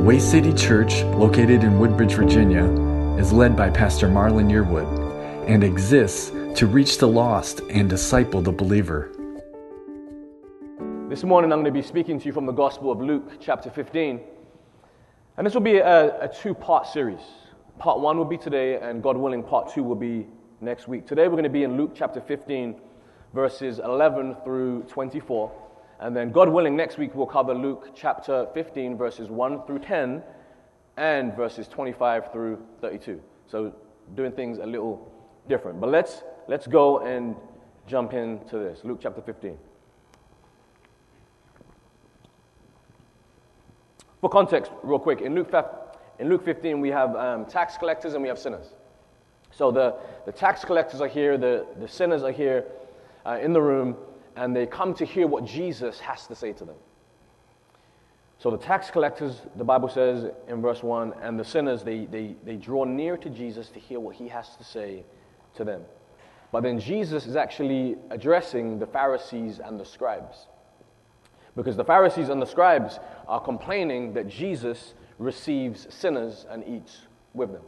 Way City Church, located in Woodbridge, Virginia, is led by Pastor Marlon Yearwood and exists to reach the lost and disciple the believer. This morning, I'm going to be speaking to you from the Gospel of Luke, chapter 15. And this will be a, a two part series. Part one will be today, and God willing, part two will be next week. Today, we're going to be in Luke chapter 15, verses 11 through 24. And then, God willing, next week we'll cover Luke chapter 15, verses 1 through 10, and verses 25 through 32. So, doing things a little different. But let's, let's go and jump into this. Luke chapter 15. For context, real quick, in Luke, in Luke 15, we have um, tax collectors and we have sinners. So the, the tax collectors are here, the, the sinners are here uh, in the room, and they come to hear what Jesus has to say to them. So the tax collectors, the Bible says in verse 1, and the sinners, they, they, they draw near to Jesus to hear what he has to say to them. But then Jesus is actually addressing the Pharisees and the scribes. Because the Pharisees and the scribes are complaining that Jesus receives sinners and eats with them.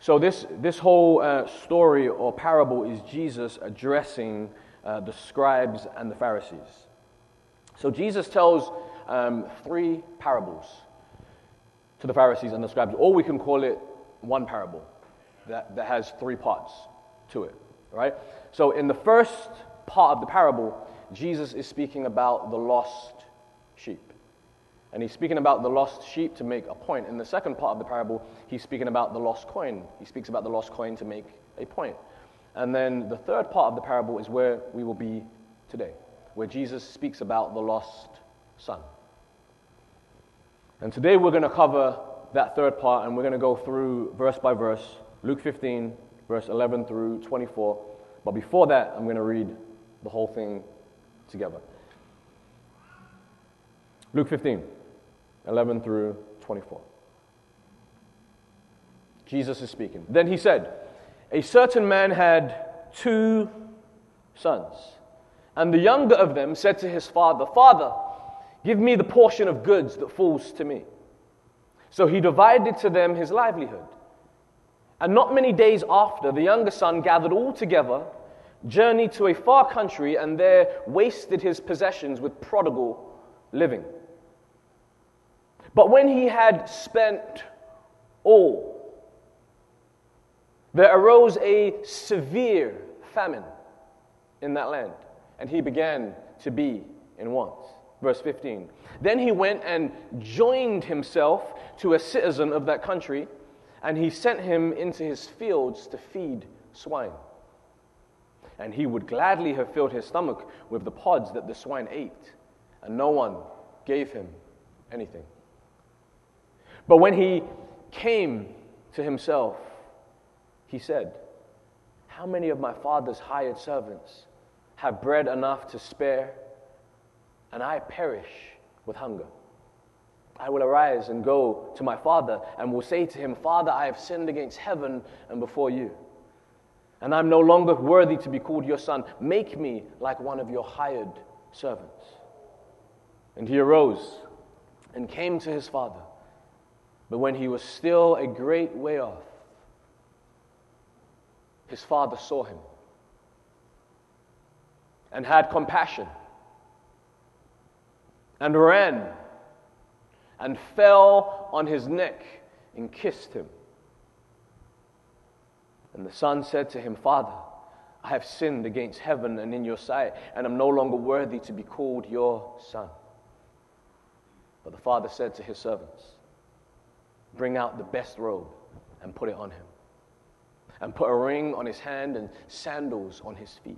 So, this, this whole uh, story or parable is Jesus addressing uh, the scribes and the Pharisees. So Jesus tells um, three parables to the Pharisees and the scribes, or we can call it one parable that, that has three parts to it, right? So in the first part of the parable, Jesus is speaking about the lost sheep. And he's speaking about the lost sheep to make a point. In the second part of the parable, he's speaking about the lost coin. He speaks about the lost coin to make a point. And then the third part of the parable is where we will be today, where Jesus speaks about the lost son. And today we're going to cover that third part and we're going to go through verse by verse, Luke 15, verse 11 through 24. But before that, I'm going to read the whole thing together. Luke 15, 11 through 24. Jesus is speaking. Then he said, a certain man had two sons. And the younger of them said to his father, Father, give me the portion of goods that falls to me. So he divided to them his livelihood. And not many days after, the younger son gathered all together, journeyed to a far country, and there wasted his possessions with prodigal living. But when he had spent all, there arose a severe famine in that land, and he began to be in want. Verse 15. Then he went and joined himself to a citizen of that country, and he sent him into his fields to feed swine. And he would gladly have filled his stomach with the pods that the swine ate, and no one gave him anything. But when he came to himself, he said, How many of my father's hired servants have bread enough to spare, and I perish with hunger? I will arise and go to my father and will say to him, Father, I have sinned against heaven and before you. And I'm no longer worthy to be called your son. Make me like one of your hired servants. And he arose and came to his father. But when he was still a great way off, his father saw him and had compassion and ran and fell on his neck and kissed him. And the son said to him, Father, I have sinned against heaven and in your sight, and am no longer worthy to be called your son. But the father said to his servants, Bring out the best robe and put it on him and put a ring on his hand and sandals on his feet.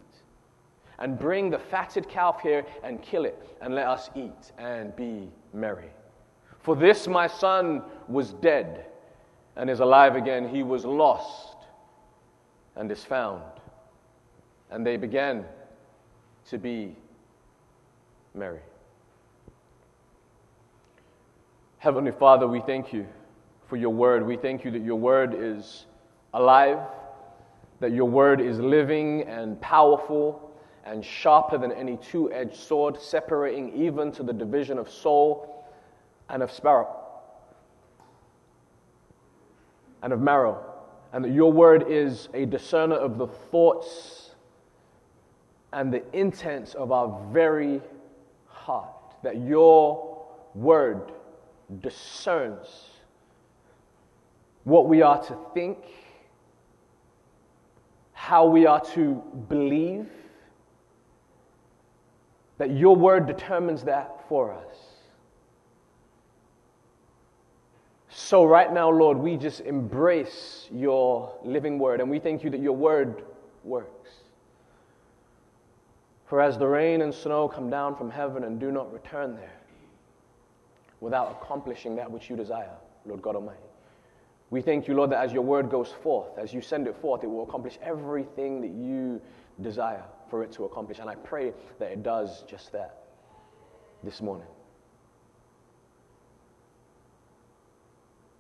And bring the fatted calf here and kill it, and let us eat and be merry. For this my son was dead and is alive again. He was lost and is found. And they began to be merry. Heavenly Father, we thank you for your word. We thank you that your word is alive, that your word is living and powerful and sharper than any two edged sword, separating even to the division of soul and of spirit, and of marrow, and that your word is a discerner of the thoughts and the intents of our very heart. That your word discerns what we are to think, how we are to believe, that your word determines that for us. So, right now, Lord, we just embrace your living word and we thank you that your word works. For as the rain and snow come down from heaven and do not return there without accomplishing that which you desire, Lord God Almighty. We thank you, Lord, that as your word goes forth, as you send it forth, it will accomplish everything that you desire for it to accomplish. And I pray that it does just that this morning.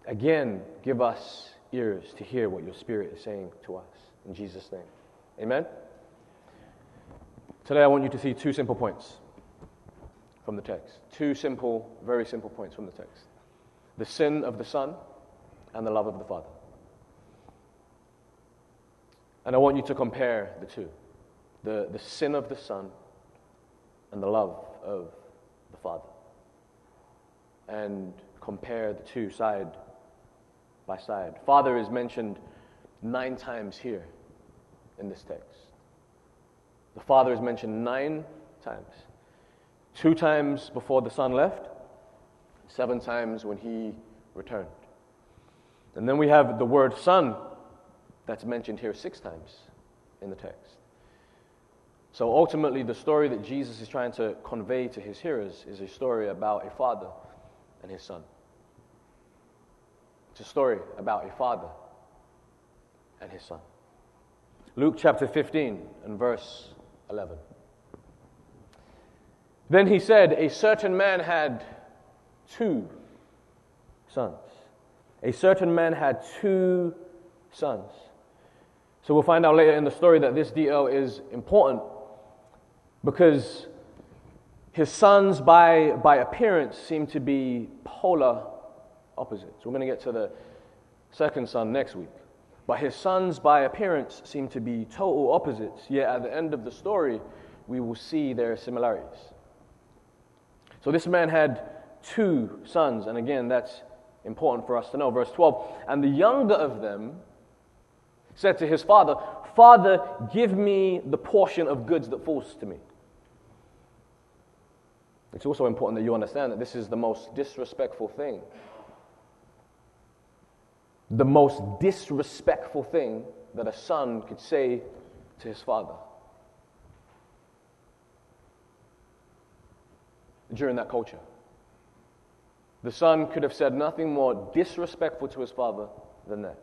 Again, give us ears to hear what your Spirit is saying to us. In Jesus' name. Amen. Today, I want you to see two simple points from the text. Two simple, very simple points from the text the sin of the Son and the love of the Father. And I want you to compare the two the, the sin of the Son and the love of the Father. And compare the two side by side. Father is mentioned nine times here in this text. The Father is mentioned nine times. Two times before the Son left, seven times when he returned. And then we have the word son that's mentioned here six times in the text. So ultimately, the story that Jesus is trying to convey to his hearers is a story about a father and his son. It's a story about a father and his son. Luke chapter 15 and verse 11. Then he said, A certain man had two sons. A certain man had two sons. So we'll find out later in the story that this detail is important because his sons, by, by appearance, seem to be polar opposites. We're going to get to the second son next week. But his sons, by appearance, seem to be total opposites, yet at the end of the story, we will see their similarities. So this man had two sons, and again, that's important for us to know. Verse 12 And the younger of them said to his father, Father, give me the portion of goods that falls to me. It's also important that you understand that this is the most disrespectful thing. The most disrespectful thing that a son could say to his father. During that culture. The son could have said nothing more disrespectful to his father than that.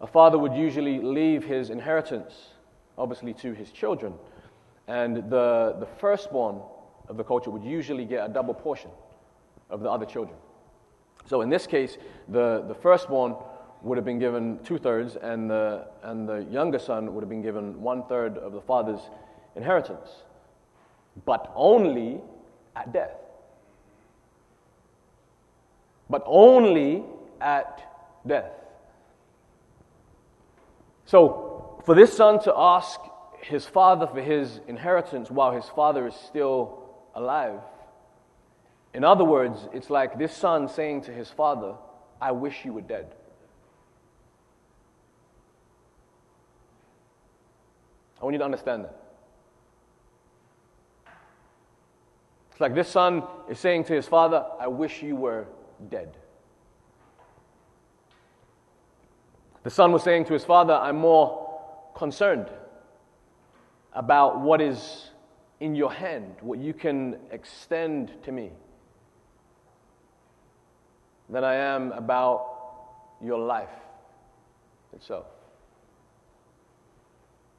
A father would usually leave his inheritance, obviously, to his children. And the, the firstborn of the culture would usually get a double portion of the other children. So in this case, the, the firstborn would have been given two thirds, and the, and the younger son would have been given one third of the father's inheritance, but only at death but only at death. So, for this son to ask his father for his inheritance while his father is still alive, in other words, it's like this son saying to his father, I wish you were dead. I want you to understand that. It's like this son is saying to his father, I wish you were dead. The son was saying to his father, I'm more concerned about what is in your hand, what you can extend to me, than I am about your life itself.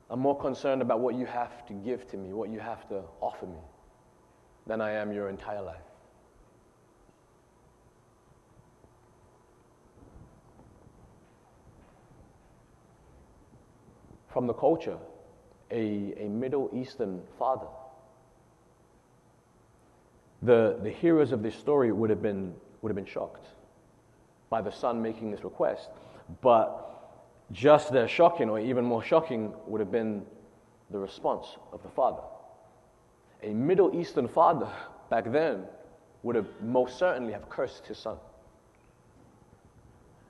I'm more concerned about what you have to give to me, what you have to offer me, than I am your entire life. From the culture, a, a Middle Eastern father. The, the hearers of this story would have been, would have been shocked. by the son making this request. But just as shocking, or even more shocking, would have been the response of the father. A Middle Eastern father back then would have most certainly have cursed his son.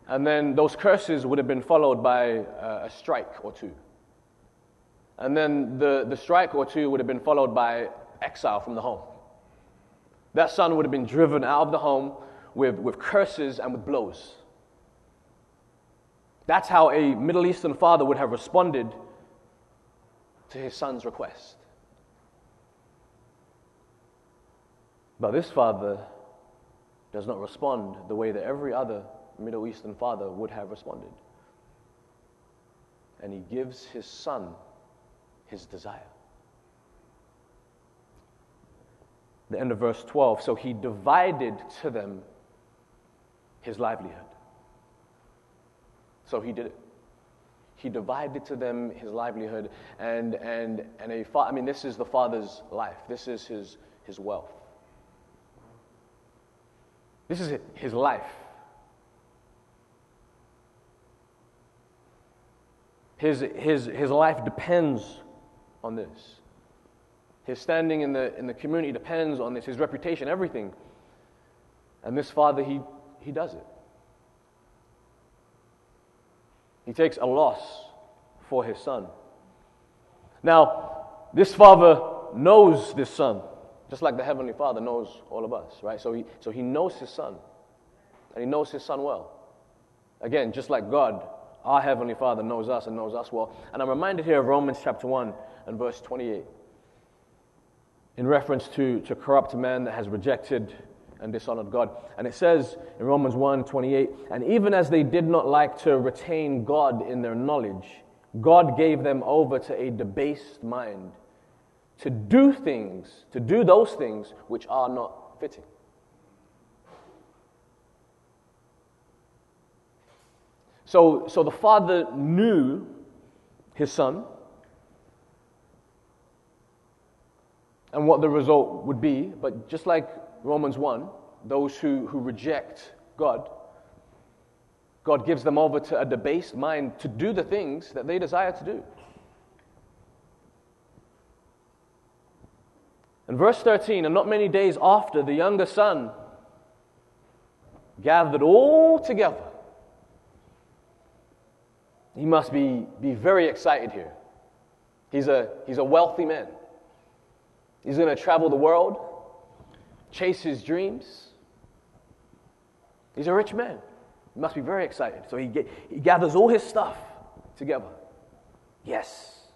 And then those curses would have been followed by a strike or two. And then the, the strike or two would have been followed by exile from the home. That son would have been driven out of the home with, with curses and with blows. That's how a Middle Eastern father would have responded to his son's request. But this father does not respond the way that every other Middle Eastern father would have responded. And he gives his son his desire. The end of verse 12. So he divided to them his livelihood. So he did it. He divided to them his livelihood, and, and, and a fa- I mean, this is the father's life. This is his, his wealth. This is his life. His, his, his life depends on this. His standing in the, in the community depends on this, his reputation, everything. And this father, he, he does it. He takes a loss for his son. Now, this father knows this son, just like the Heavenly Father knows all of us, right? So he, so he knows his son, and he knows his son well. Again, just like God, our Heavenly Father knows us and knows us well. And I'm reminded here of Romans chapter 1 and verse 28 in reference to, to corrupt man that has rejected and dishonored God. And it says in Romans 1 28, and even as they did not like to retain God in their knowledge, God gave them over to a debased mind to do things, to do those things which are not fitting. So, so the father knew his son and what the result would be, but just like Romans 1, those who, who reject God, God gives them over to a debased mind to do the things that they desire to do. In verse 13, and not many days after, the younger son gathered all together. He must be, be very excited here. He's a, he's a wealthy man. He's going to travel the world, chase his dreams. He's a rich man. He must be very excited. So he, get, he gathers all his stuff together. Yes.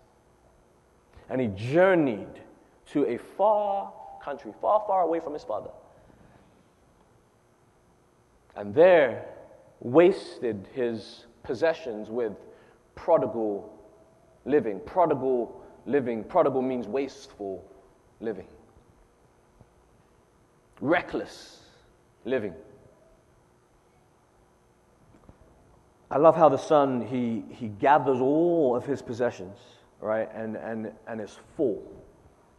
And he journeyed to a far country, far, far away from his father. And there wasted his possessions with prodigal living. Prodigal living. Prodigal means wasteful living, reckless living. I love how the son, he, he gathers all of his possessions, right, and, and, and is full.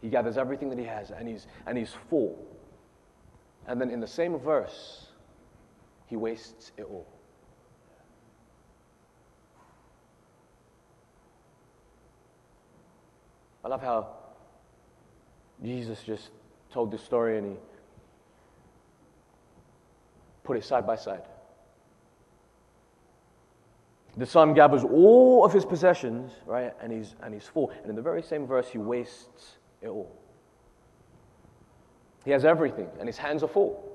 He gathers everything that he has, and he's, and he's full. And then in the same verse, he wastes it all. I love how Jesus just told this story and he put it side by side. The son gathers all of his possessions, right, and he's, and he's full. And in the very same verse, he wastes it all. He has everything, and his hands are full.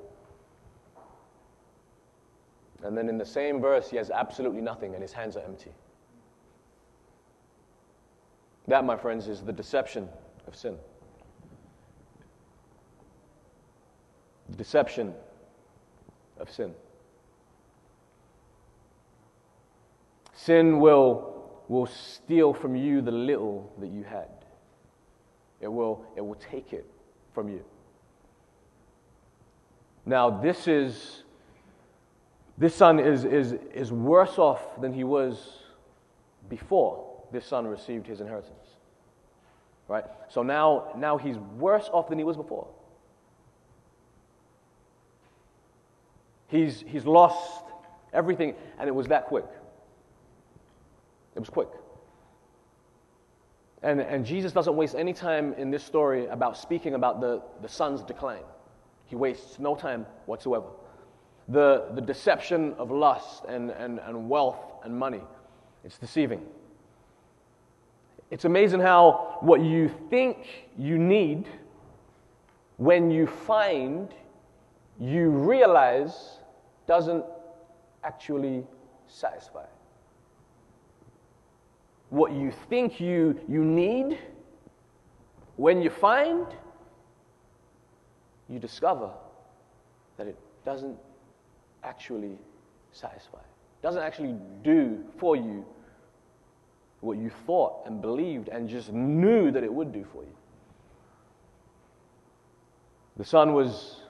And then in the same verse, he has absolutely nothing, and his hands are empty. That, my friends, is the deception of sin. The deception of sin. Sin will, will steal from you the little that you had. It will, it will take it from you. Now, this is this son is, is, is worse off than he was before this son received his inheritance. Right? So now, now he's worse off than he was before. He's, he's lost Everything, and it was that quick. It was quick. And, and Jesus doesn't waste any time in this story about speaking about the, the son's decline. He wastes no time whatsoever. The, the deception of lust and, and, and wealth and money, it's deceiving. It's amazing how what you think you need, when you find, you realize doesn't actually satisfy what you think you, you need, when you find, you discover that it doesn't actually satisfy. Doesn't actually do for you what you thought and believed and just knew that it would do for you. The son was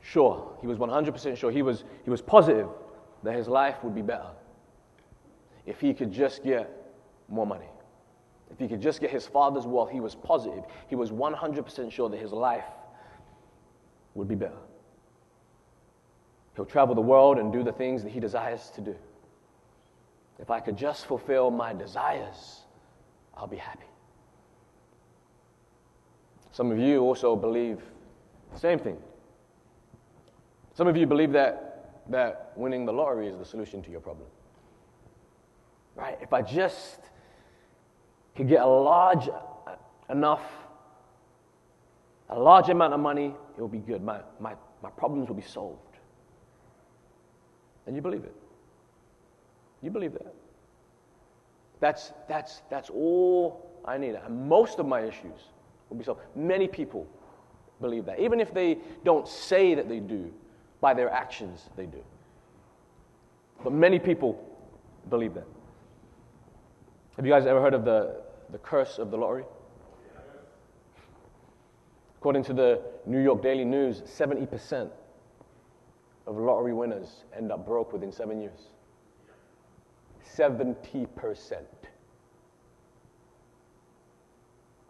sure, he was 100% sure, he was, he was positive that his life would be better if he could just get more money. If he could just get his father's wealth, he was positive. He was 100% sure that his life would be better. He'll travel the world and do the things that he desires to do. If I could just fulfill my desires, I'll be happy. Some of you also believe the same thing. Some of you believe that, that winning the lottery is the solution to your problem. Right? If I just could get a large enough, a large amount of money, it will be good. My, my, my problems will be solved. And you believe it. You believe that. That's, that's, that's all I need. Most of my issues will be solved. Many people believe that. Even if they don't say that they do, by their actions, they do. But many people believe that. Have you guys ever heard of the, the curse of the lottery? According to the New York Daily News, 70% of lottery winners end up broke within seven years. 70%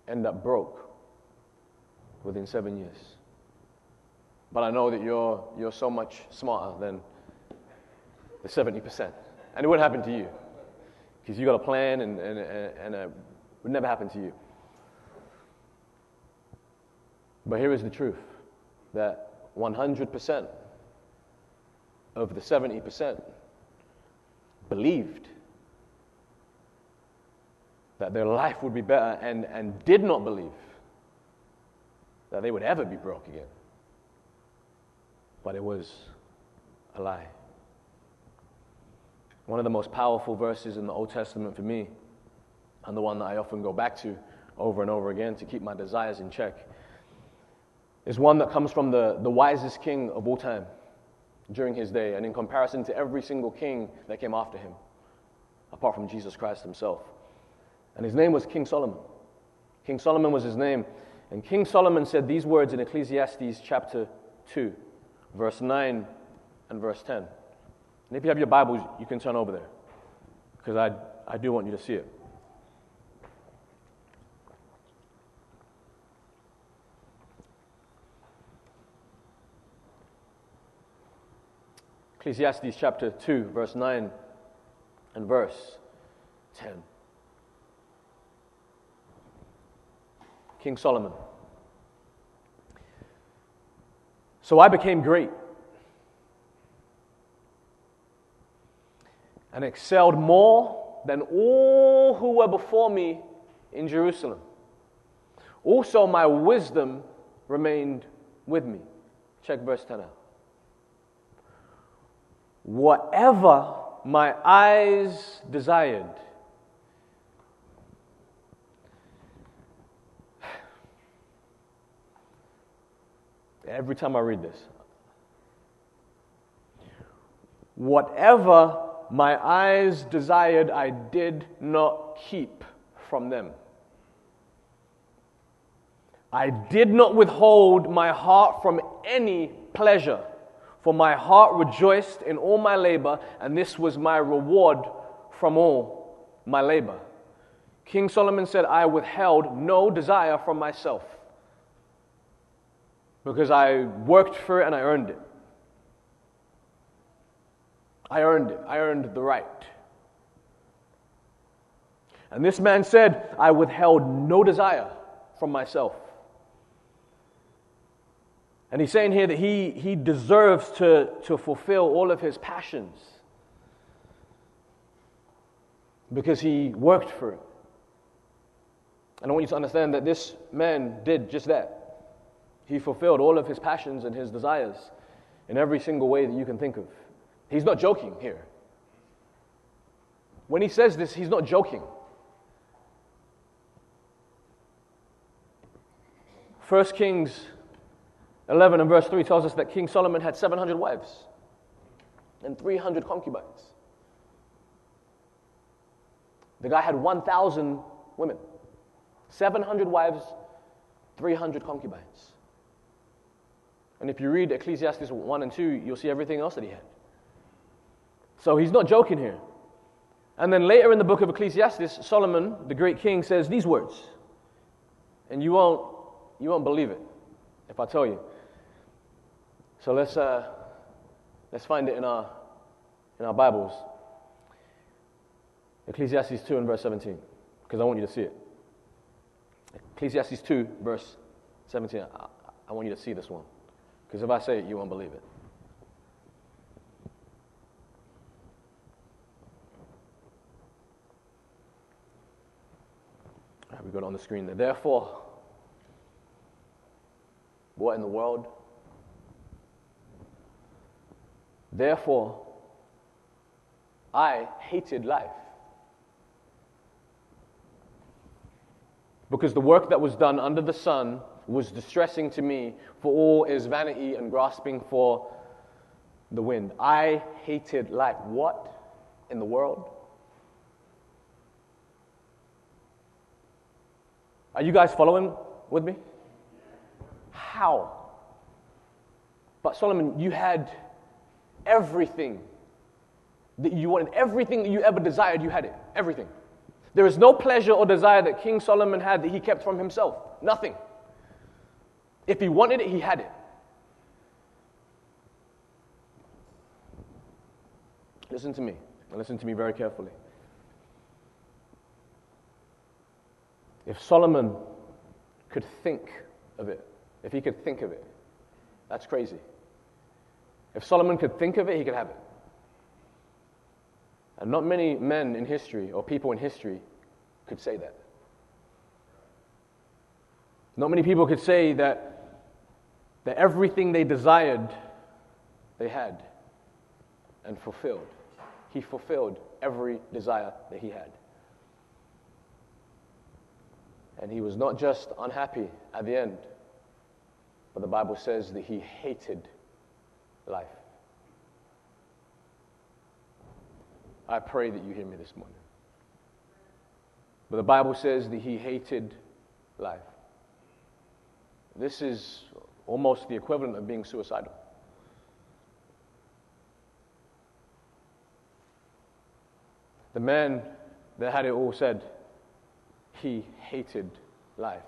end up broke within seven years. But I know that you're, you're so much smarter than the 70%. And it wouldn't happen to you because you got a plan and, and, and, and would never happen to you. But here is the truth that 100% of the 70% believed that their life would be better and, and did not believe that they would ever be broke again. But it was a lie. One of the most powerful verses in the Old Testament for me and the one that I often go back to over and over again to keep my desires in check, is one that comes from the, the wisest king of all time during his day, and in comparison to every single king that came after him, apart from Jesus Christ himself. And his name was King Solomon. King Solomon was his name. And King Solomon said these words in Ecclesiastes chapter 2, verse 9 and verse 10. And if you have your Bibles, you can turn over there, because I, I do want you to see it. Ecclesiastes chapter 2, verse 9 and verse 10. King Solomon. So I became great and excelled more than all who were before me in Jerusalem. Also, my wisdom remained with me. Check verse 10 out whatever my eyes desired. Every time I read this, whatever my eyes desired, I did not keep from them. I did not withhold my heart from any pleasure. For my heart rejoiced in all my labor, and this was my reward from all my labor. King Solomon said, I withheld no desire from myself because I worked for it and I earned it. I earned it. I earned the right. And this man said, I withheld no desire from myself. And he's saying here that he, he deserves to, to fulfill all of his passions because he worked for it. And I want you to understand that this man did just that. He fulfilled all of his passions and his desires in every single way that you can think of. He's not joking here. When he says this, he's not joking. 1 Kings 11 and verse 3 tells us that King Solomon had 700 wives and 300 concubines. The guy had 1,000 women, 700 wives, 300 concubines. And if you read Ecclesiastes 1 and 2, you'll see everything else that he had. So he's not joking here. And then later in the book of Ecclesiastes, Solomon, the great king, says these words. And you won't you won't believe it if I tell you. So let's, uh, let's find it in our, in our Bibles. Ecclesiastes 2 and verse 17, because I want you to see it. Ecclesiastes 2, verse 17. I, I want you to see this one, because if I say it, you won't believe it. All right, we got it on the screen there. Therefore, what in the world? Therefore, I hated life. Because the work that was done under the sun was distressing to me, for all is vanity and grasping for the wind. I hated life. What in the world? Are you guys following with me? How? But Solomon, you had everything that you wanted, everything that you ever desired, you had it. Everything. There is no pleasure or desire that King Solomon had that he kept from himself. Nothing. If he wanted it, he had it. Listen to me, and listen to me very carefully. If Solomon could think of it, if he could think of it, that's crazy. If Solomon could think of it, he could have it. And not many men in history or people in history could say that. Not many people could say that, that everything they desired, they had and fulfilled. He fulfilled every desire that he had. And he was not just unhappy at the end, but the Bible says that he hated life. I pray that you hear me this morning. But the Bible says that he hated life. This is almost the equivalent of being suicidal. The man that had it all said, he hated life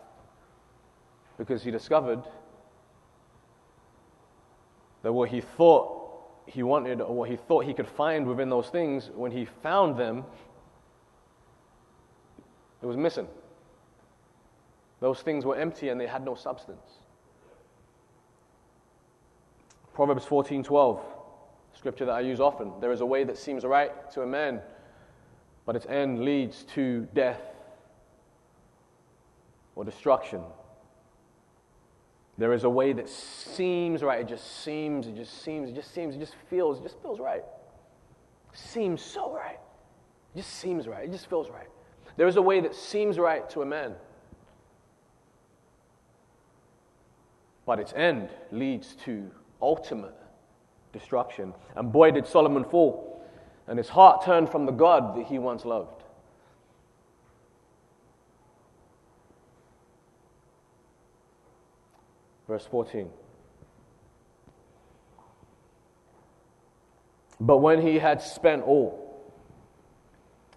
because he discovered that what he thought he wanted or what he thought he could find within those things, when he found them, it was missing. Those things were empty and they had no substance. Proverbs 14:12, scripture that I use often. There is a way that seems right to a man, but its end leads to death or destruction. There is a way that seems right. It just seems, it just seems, it just seems, it just feels, it just feels right. Seems so right. It just seems right. It just feels right. There is a way that seems right to a man. But its end leads to ultimate destruction. And boy, did Solomon fall. And his heart turned from the God that he once loved. Verse 14. But when he had spent all,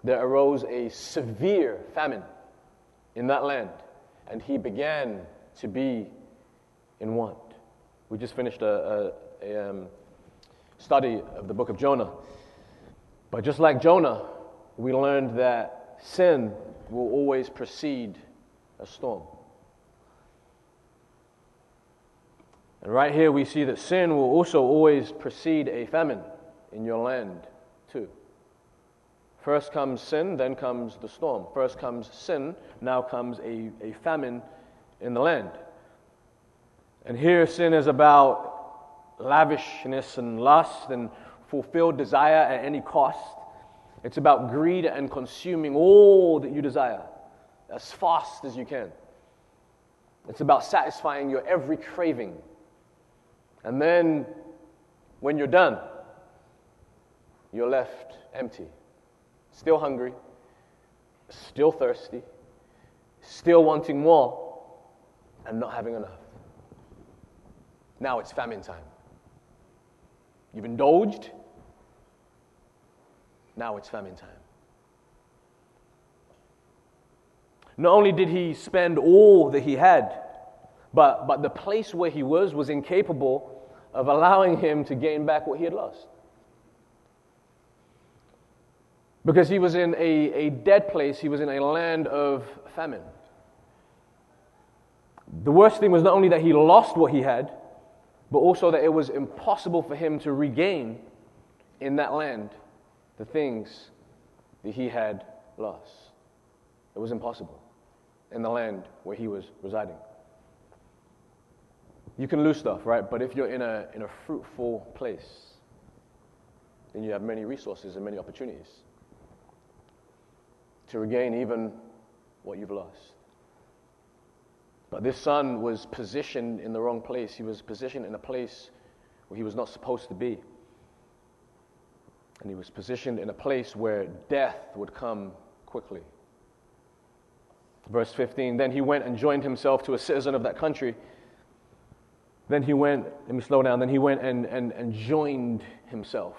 there arose a severe famine in that land, and he began to be in want. We just finished a, a, a um, study of the book of Jonah, But just like Jonah, we learned that sin will always precede a storm. And right here we see that sin will also always precede a famine in your land, too. First comes sin, then comes the storm. First comes sin, now comes a, a famine in the land. And here sin is about lavishness and lust and fulfilled desire at any cost. It's about greed and consuming all that you desire as fast as you can. It's about satisfying your every craving. And then, when you're done, you're left empty, still hungry, still thirsty, still wanting more, and not having enough. Now it's famine time. You've indulged, now it's famine time. Not only did he spend all that he had, but, but the place where he was was incapable of allowing him to gain back what he had lost. Because he was in a, a dead place, he was in a land of famine. The worst thing was not only that he lost what he had, but also that it was impossible for him to regain in that land the things that he had lost. It was impossible in the land where he was residing. You can lose stuff, right? But if you're in a, in a fruitful place, then you have many resources and many opportunities to regain even what you've lost. But this son was positioned in the wrong place. He was positioned in a place where he was not supposed to be. And he was positioned in a place where death would come quickly. Verse 15 Then he went and joined himself to a citizen of that country. Then he went, let me slow down. Then he went and, and, and joined himself.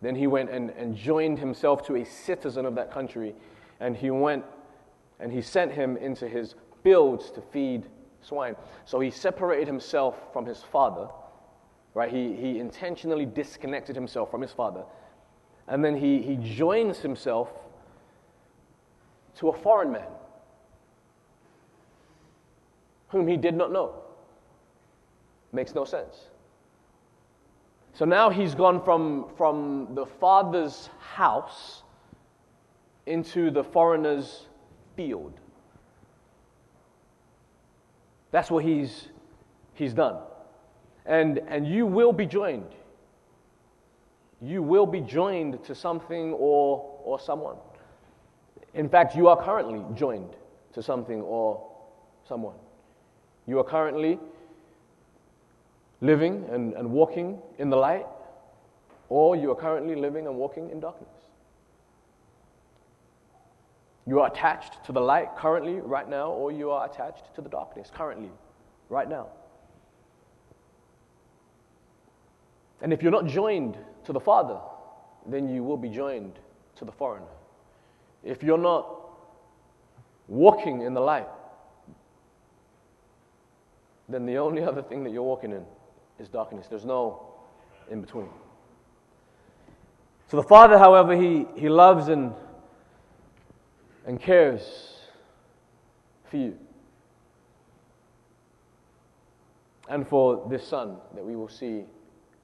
Then he went and, and joined himself to a citizen of that country. And he went and he sent him into his fields to feed swine. So he separated himself from his father right? He, he intentionally disconnected himself from his father. And then he, he joins himself to a foreign man whom he did not know. Makes no sense. So now he's gone from, from the father's house into the foreigner's field. That's what he's, he's done and, and you will be joined. You will be joined to something or, or someone. In fact, you are currently joined to something or someone. You are currently living and, and walking in the light, or you are currently living and walking in darkness. You are attached to the light currently, right now, or you are attached to the darkness currently, right now. And if you're not joined to the Father, then you will be joined to the foreigner. If you're not walking in the light, then the only other thing that you're walking in is darkness. There's no in between. So the Father, however, he, he loves and, and cares for you. And for this Son that we will see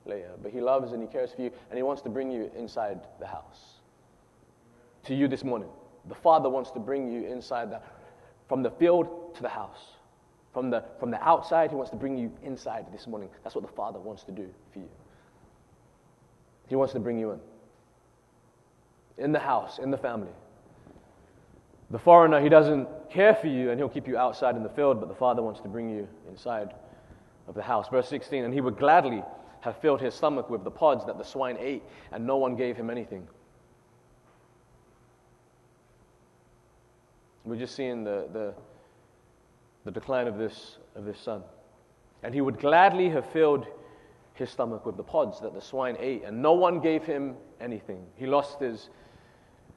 later. But He loves and He cares for you, and He wants to bring you inside the house. To you this morning. The Father wants to bring you inside the, from the field to the house. From the, from the outside, He wants to bring you inside this morning. That's what the Father wants to do for you. He wants to bring you in. In the house, in the family. The foreigner, he doesn't care for you and he'll keep you outside in the field, but the Father wants to bring you inside of the house. Verse 16, and he would gladly have filled his stomach with the pods that the swine ate, and no one gave him anything. We're just seeing the, the, the decline of this, of this son. And he would gladly have filled his stomach with the pods that the swine ate, and no one gave him anything. He lost his,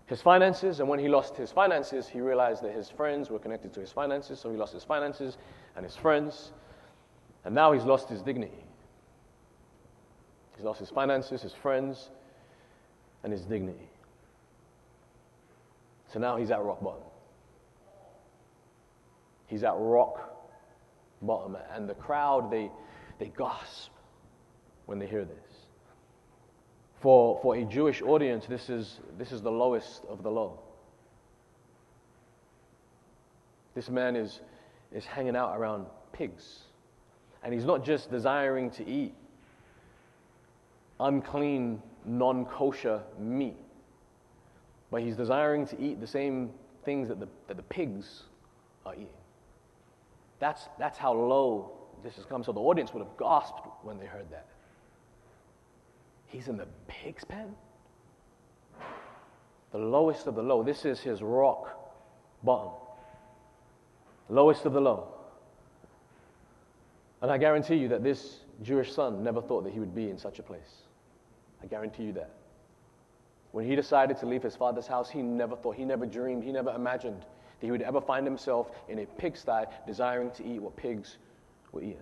his finances, and when he lost his finances, he realized that his friends were connected to his finances, so he lost his finances and his friends, and now he's lost his dignity. He's lost his finances, his friends, and his dignity. So now he's at rock bottom. He's at rock bottom. And the crowd, they, they gasp when they hear this. For, for a Jewish audience, this is, this is the lowest of the low. This man is, is hanging out around pigs. And he's not just desiring to eat unclean, non kosher meat, but he's desiring to eat the same things that the, that the pigs are eating. That's, that's how low this has come. So the audience would have gasped when they heard that. He's in the pig's pen? The lowest of the low. This is his rock bottom. Lowest of the low. And I guarantee you that this Jewish son never thought that he would be in such a place. I guarantee you that. When he decided to leave his father's house, he never thought, he never dreamed, he never imagined that he would ever find himself in a pigsty desiring to eat what pigs were eating.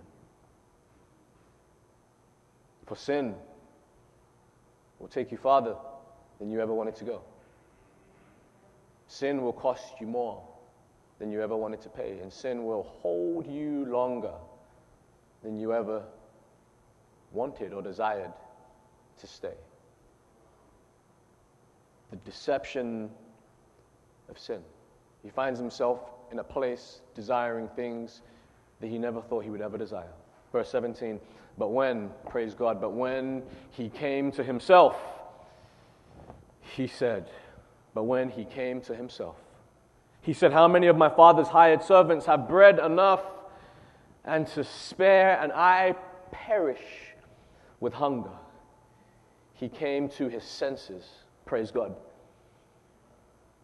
For sin will take you farther than you ever wanted to go. Sin will cost you more than you ever wanted to pay, and sin will hold you longer than you ever wanted or desired to stay. The deception of sin. He finds himself in a place desiring things that he never thought he would ever desire. Verse 17, but when, praise God, but when he came to himself, he said, but when he came to himself, he said, How many of my father's hired servants have bread enough and to spare, and I perish with hunger? He came to his senses, praise God.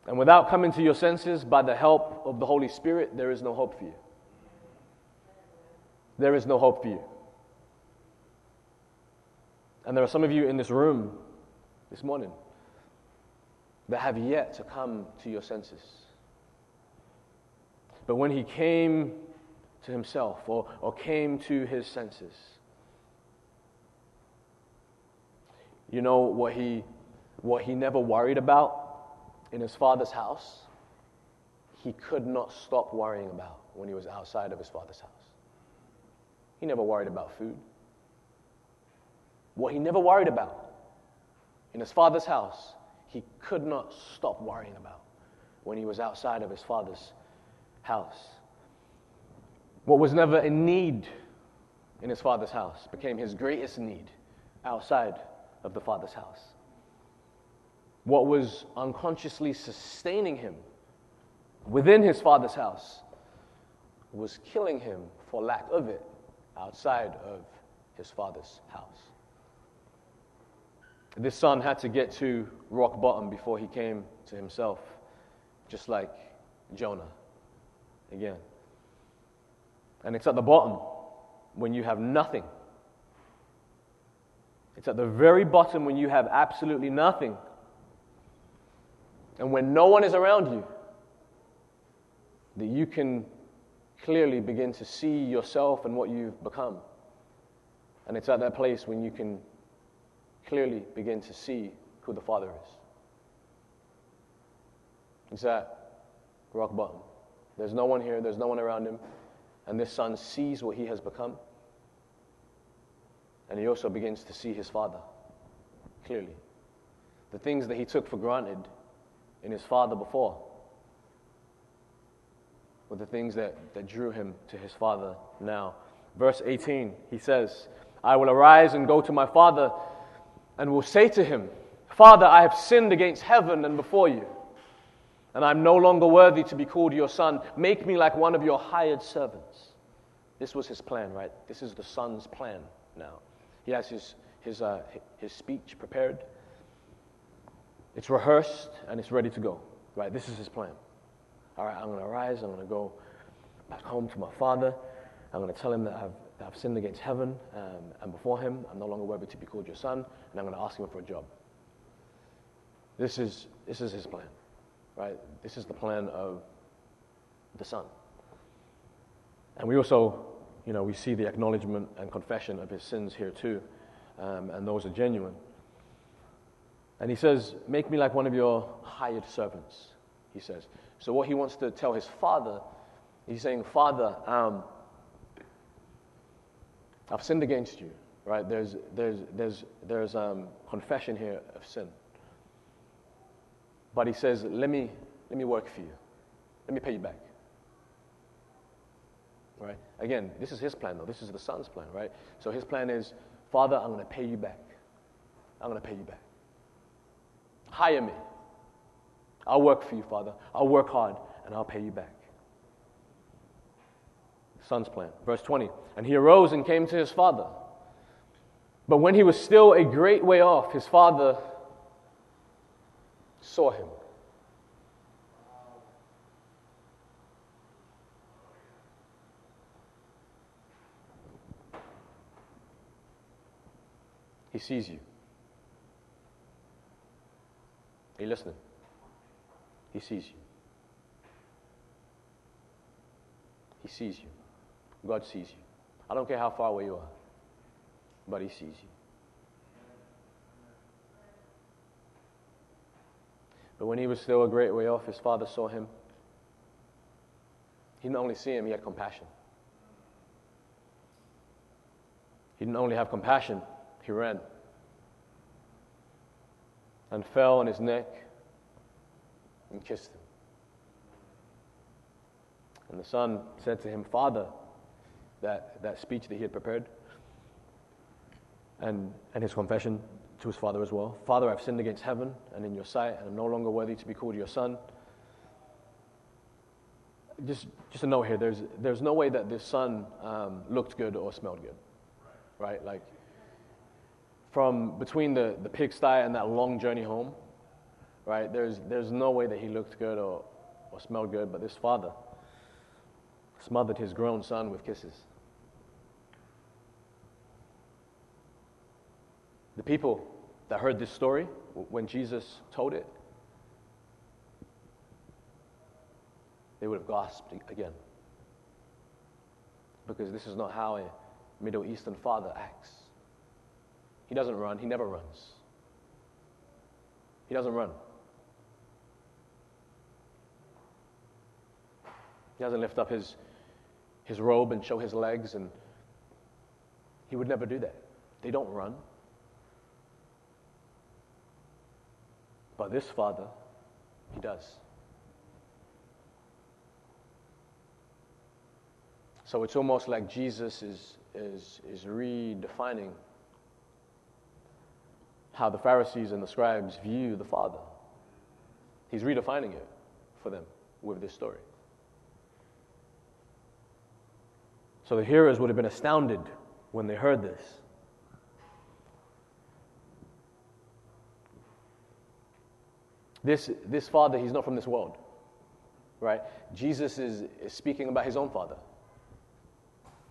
And without coming to your senses by the help of the Holy Spirit, there is no hope for you. There is no hope for you. And there are some of you in this room this morning that have yet to come to your senses. But when he came to himself or, or came to his senses, you know what he, what he never worried about in his father's house? He could not stop worrying about when he was outside of his father's house. He never worried about food. What he never worried about in his father's house, he could not stop worrying about when he was outside of his father's house. What was never a need in his father's house became his greatest need outside of the father's house. What was unconsciously sustaining him within his father's house was killing him for lack of it outside of his father's house. This son had to get to rock bottom before he came to himself, just like Jonah again. And it's at the bottom when you have nothing. It's at the very bottom when you have absolutely nothing. And when no one is around you, that you can clearly begin to see yourself and what you've become. And it's at that place when you can clearly begin to see who the Father is. It's at rock bottom. There's no one here, there's no one around him. And this son sees what he has become. And he also begins to see his father clearly. The things that he took for granted in his father before were the things that, that drew him to his father now. Verse 18, he says, I will arise and go to my father and will say to him, Father, I have sinned against heaven and before you, and I'm no longer worthy to be called your son. Make me like one of your hired servants. This was his plan, right? This is the son's plan now. He has his, his, uh, his speech prepared, it's rehearsed, and it's ready to go, right? This is his plan. All right, I'm going to rise. I'm going to go back home to my father. I'm going to tell him that I've I've sinned against heaven um, and before him. I'm no longer worthy to be called your son, and I'm going to ask him for a job. This is, this is his plan, right? This is the plan of the son. And we also, you know, we see the acknowledgement and confession of his sins here too, um, and those are genuine. And he says, Make me like one of your hired servants, he says. So, what he wants to tell his father, he's saying, Father, um, I've sinned against you, right? There's, there's, there's, there's um, confession here of sin. But he says, let me, let me work for you. Let me pay you back. Right? Again, this is his plan, though. This is the son's plan, right? So his plan is, Father, I'm going to pay you back. I'm going to pay you back. Hire me. I'll work for you, Father. I'll work hard, and I'll pay you back. Son's plan. Verse 20. And he arose and came to his father. But when he was still a great way off, his father saw him. He sees you. Are you listening? He sees you. He sees you. God sees you. I don't care how far away you are, but He sees you. But when he was still a great way off, his father saw him. He didn't only see him, he had compassion. He didn't only have compassion, he ran and fell on his neck and kissed him. And the son said to him, Father, that, that speech that he had prepared, and, and his confession to his father as well. Father, I've sinned against heaven and in your sight, and I'm no longer worthy to be called your son. Just, just a note here there's, there's no way that this son um, looked good or smelled good, right? Like, from between the, the pigsty and that long journey home, right? There's, there's no way that he looked good or, or smelled good, but this father smothered his grown son with kisses. The people that heard this story when Jesus told it, they would have gasped again. Because this is not how a Middle Eastern father acts. He doesn't run, he never runs. He doesn't run. He doesn't lift up his, his robe and show his legs, and he would never do that. They don't run. But this father, he does. So it's almost like Jesus is, is, is redefining how the Pharisees and the scribes view the Father. He's redefining it for them with this story. So the hearers would have been astounded when they heard this. This, this father, he's not from this world, right? Jesus is, is speaking about his own father.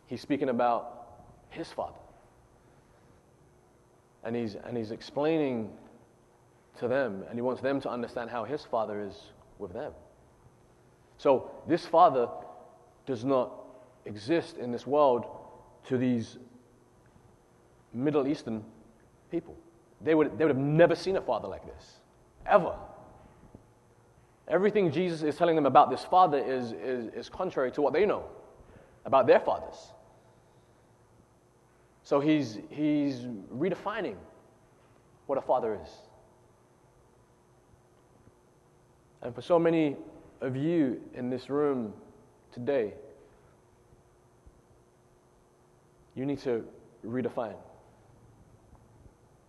He's speaking about his father. And he's, and he's explaining to them, and he wants them to understand how his father is with them. So this father does not exist in this world to these Middle Eastern people. They would, they would have never seen a father like this, ever. Everything Jesus is telling them about this father is, is, is contrary to what they know about their fathers. So he's, he's redefining what a father is. And for so many of you in this room today, you need to redefine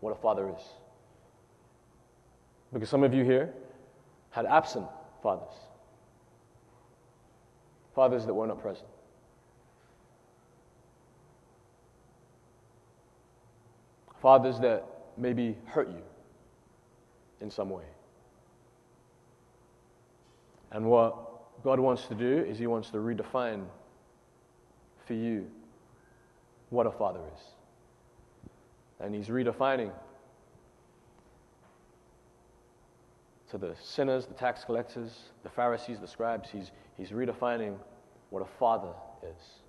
what a father is. Because some of you here had absent fathers, fathers that were not present. Fathers that maybe hurt you in some way. And what God wants to do is He wants to redefine for you what a father is. And He's redefining to the sinners, the tax collectors, the Pharisees, the scribes. He's, he's redefining what a father is.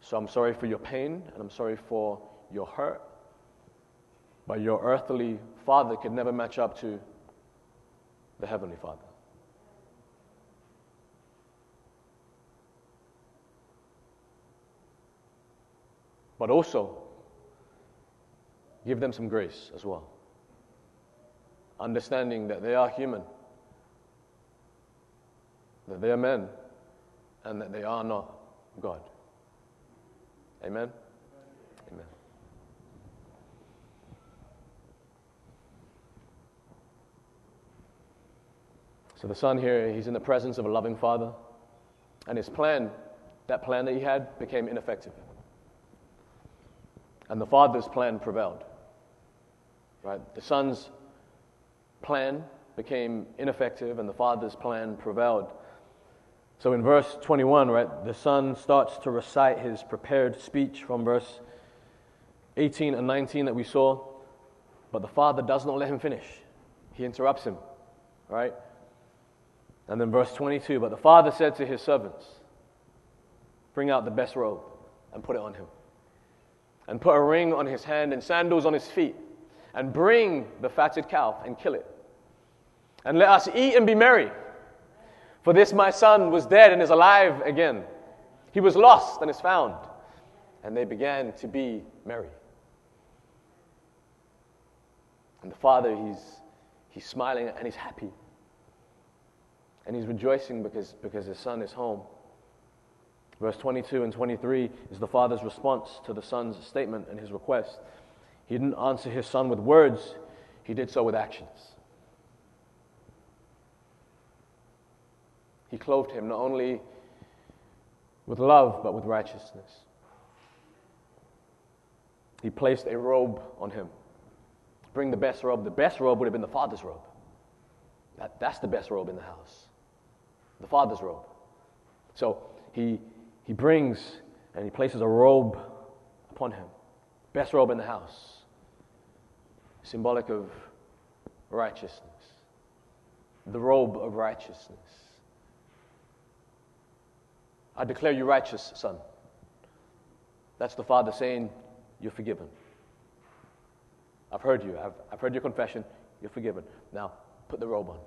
So I'm sorry for your pain, and I'm sorry for your hurt. But your earthly father could never match up to the heavenly father. But also, give them some grace as well. Understanding that they are human, that they are men, and that they are not God. Amen? Amen. So the son here, he's in the presence of a loving father, and his plan, that plan that he had, became ineffective. And the father's plan prevailed. Right? The son's plan became ineffective, and the father's plan prevailed. So in verse 21, right, the son starts to recite his prepared speech from verse 18 and 19 that we saw, but the father does not let him finish. He interrupts him, right? And then verse 22, but the father said to his servants, Bring out the best robe and put it on him, and put a ring on his hand and sandals on his feet, and bring the fatted calf and kill it. And let us eat and be merry. For this my son was dead and is alive again. He was lost and is found. And they began to be merry. And the father, he's, he's smiling and he's happy. And he's rejoicing because, because his son is home. Verse 22 and 23 is the father's response to the son's statement and his request. He didn't answer his son with words, he did so with actions. He clothed him not only with love, but with righteousness. He placed a robe on him. Bring the best robe. The best robe would have been the father's robe. That, that's the best robe in the house. The father's robe. So he, he brings and he places a robe upon him. Best robe in the house. Symbolic of righteousness. The robe of righteousness. I declare you righteous, son. That's the Father saying, You're forgiven. I've heard you. I've, I've heard your confession. You're forgiven. Now, put the robe on.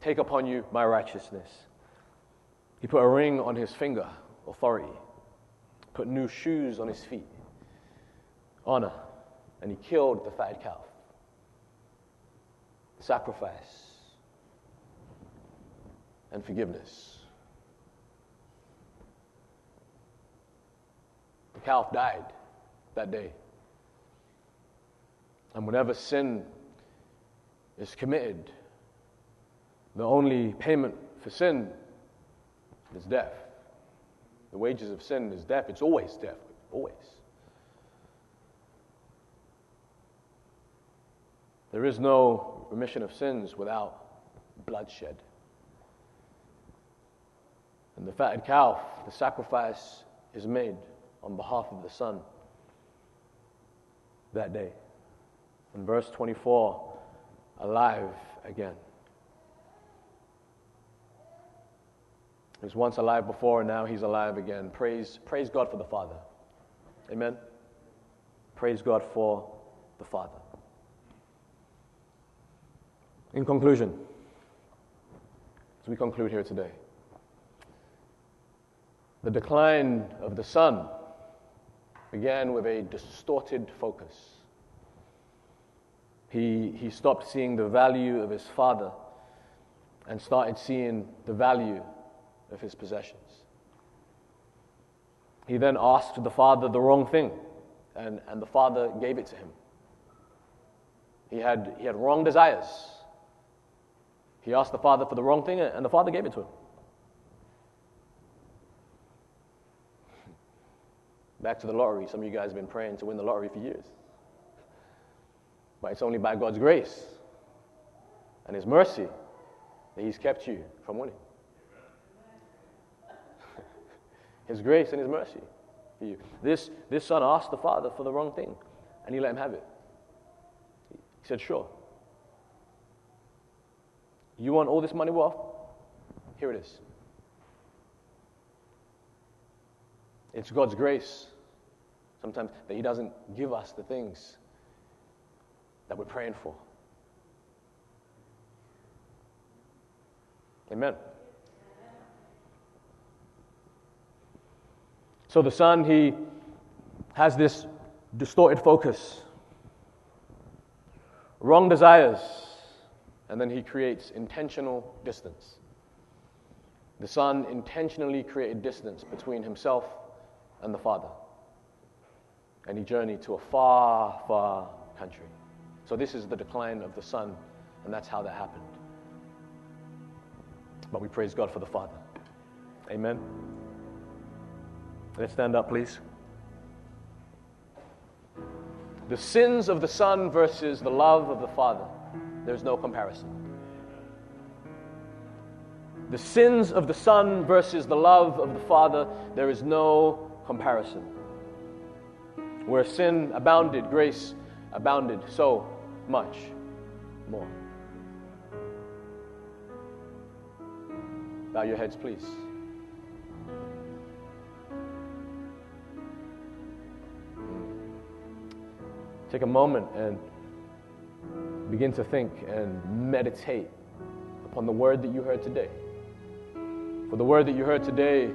Take upon you my righteousness. He put a ring on his finger, authority. Put new shoes on his feet, honor. And he killed the fat calf. Sacrifice and forgiveness. The calf died that day. And whenever sin is committed, the only payment for sin is death. The wages of sin is death. It's always death, always. There is no remission of sins without bloodshed. And the fatted calf, the sacrifice is made on behalf of the Son that day. In verse 24, alive again. Was once alive before, and now he's alive again. Praise, praise God for the Father. Amen. Praise God for the Father. In conclusion, as we conclude here today, the decline of the son began with a distorted focus. He, he stopped seeing the value of his father and started seeing the value of his possessions. He then asked the father the wrong thing, and, and the father gave it to him. He had, he had wrong desires. He asked the father for the wrong thing, and the father gave it to him. Back to the lottery. Some of you guys have been praying to win the lottery for years. But it's only by God's grace and His mercy that He's kept you from winning. His grace and His mercy for you. This, this son asked the father for the wrong thing, and he let him have it. He said, Sure. You want all this money? Well, here it is. It's God's grace Sometimes that He doesn't give us the things that we're praying for. Amen. So the son, he has this distorted focus, wrong desires, and then he creates intentional distance. The son intentionally created distance between himself and the father. And he journeyed to a far, far country. So, this is the decline of the son, and that's how that happened. But we praise God for the Father. Amen. Stand up, please. The sins of the Son versus the love of the Father, there's no comparison. The sins of the Son versus the love of the Father, there is no comparison. Where sin abounded, grace abounded so much more. Bow your heads, please. Take a moment and begin to think and meditate upon the word that you heard today. For the word that you heard today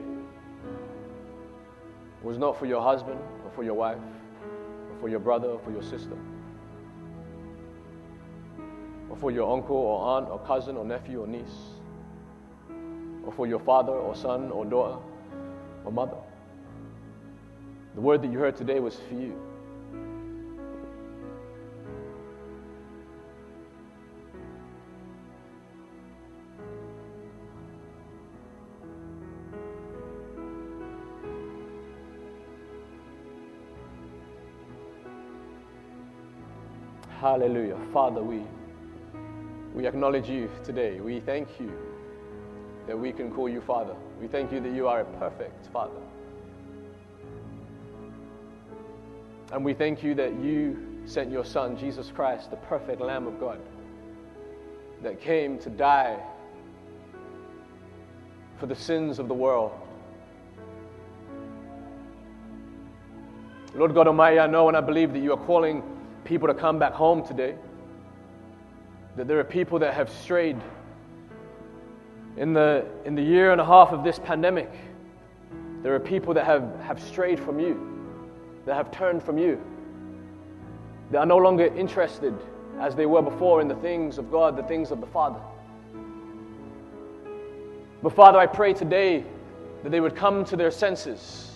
was not for your husband or for your wife or for your brother or for your sister or for your uncle or aunt or cousin or nephew or niece or for your father or son or daughter or mother. The word that you heard today was for you. Hallelujah. Father, we, we acknowledge you today. We thank you that we can call you Father. We thank you that you are a perfect Father. And we thank you that you sent your Son, Jesus Christ, the perfect Lamb of God, that came to die for the sins of the world. Lord God Almighty, I know and I believe that you are calling people to come back home today. That there are people that have strayed in the, in the year and a half of this pandemic. There are people that have, have strayed from you, that have turned from you, that are no longer interested as they were before in the things of God, the things of the Father. But Father, I pray today that they would come to their senses,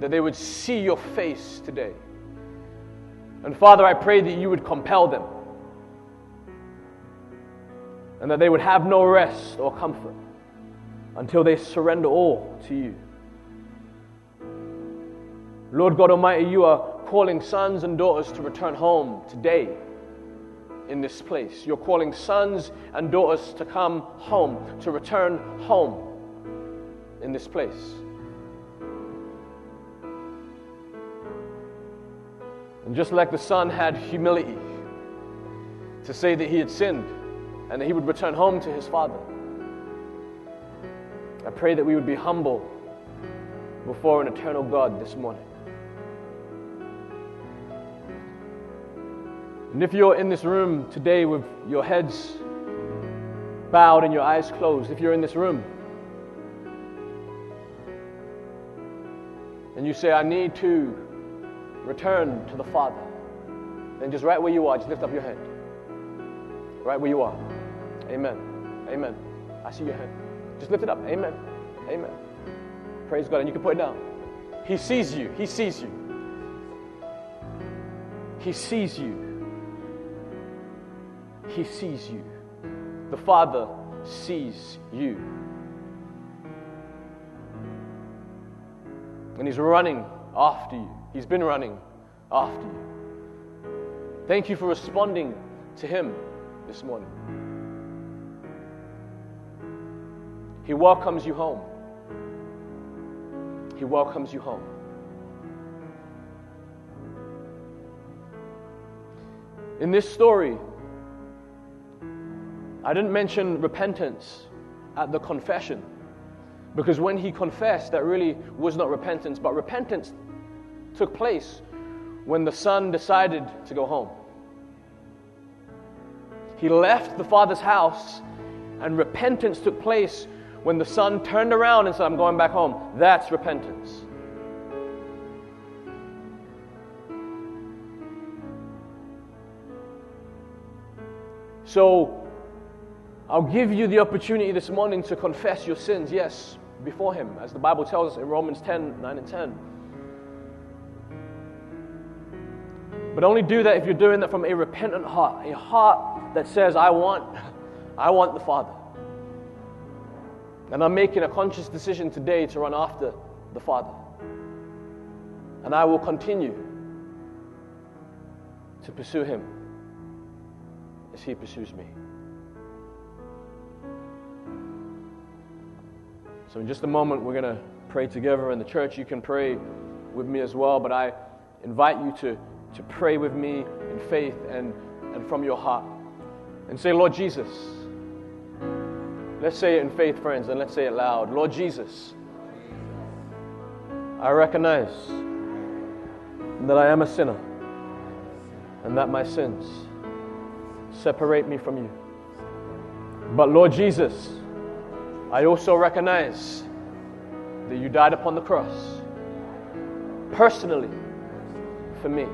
that they would see your face today. And Father, I pray that you would compel them and that they would have no rest or comfort until they surrender all to you. Lord God Almighty, you are calling sons and daughters to return home today in this place. You're calling sons and daughters to come home, to return home in this place. And just like the son had humility to say that he had sinned and that he would return home to his father, I pray that we would be humble before an eternal God this morning. And if you're in this room today with your heads bowed and your eyes closed, if you're in this room and you say, I need to return to the Father, then just right where you are, just lift up your hand. Right where you are. Amen. Amen. I see your hand. Just lift it up. Amen. Amen. Praise God. And you can put it down. He sees you. He sees you. He sees you. He sees you. The Father sees you. And He's running after you. He's been running after you. Thank you for responding to Him this morning. He welcomes you home. He welcomes you home. In this story, I didn't mention repentance at the confession because when he confessed, that really was not repentance, but repentance took place when the son decided to go home. He left the father's house, and repentance took place when the son turned around and said, I'm going back home. That's repentance. So, I'll give you the opportunity this morning to confess your sins, yes, before Him, as the Bible tells us in Romans 10 9 and 10. But only do that if you're doing that from a repentant heart, a heart that says, I want, I want the Father. And I'm making a conscious decision today to run after the Father. And I will continue to pursue Him as He pursues me. So, in just a moment, we're going to pray together. In the church, you can pray with me as well. But I invite you to to pray with me in faith and, and from your heart. And say, Lord Jesus, let's say it in faith, friends, and let's say it loud. Lord Jesus, I recognize that I am a sinner and that my sins separate me from you. But Lord Jesus, I also recognize that you died upon the cross personally for me.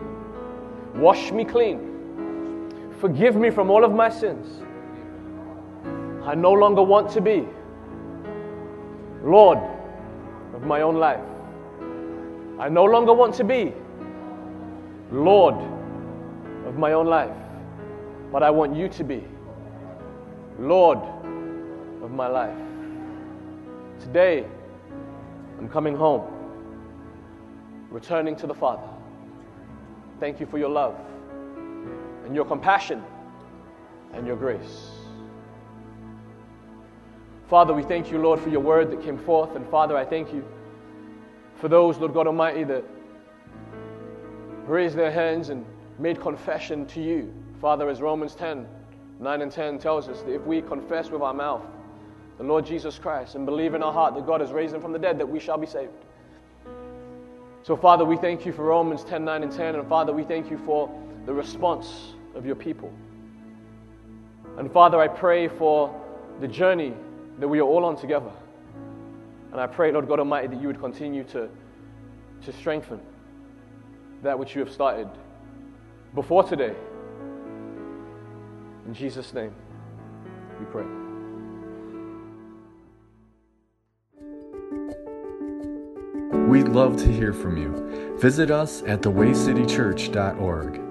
Wash me clean. Forgive me from all of my sins. I no longer want to be Lord of my own life. I no longer want to be Lord of my own life, but I want you to be Lord of my life. Today, I'm coming home, returning to the Father. Thank you for your love and your compassion and your grace. Father, we thank you, Lord, for your word that came forth. And Father, I thank you for those, Lord God Almighty, that raised their hands and made confession to you. Father, as Romans 10 9 and 10 tells us that if we confess with our mouth the Lord Jesus Christ and believe in our heart that God has raised him from the dead, that we shall be saved. So, Father, we thank you for Romans 10 9 and 10. And, Father, we thank you for the response of your people. And, Father, I pray for the journey that we are all on together. And I pray, Lord God Almighty, that you would continue to, to strengthen that which you have started before today. In Jesus' name, we pray. We'd love to hear from you. Visit us at thewaycitychurch.org.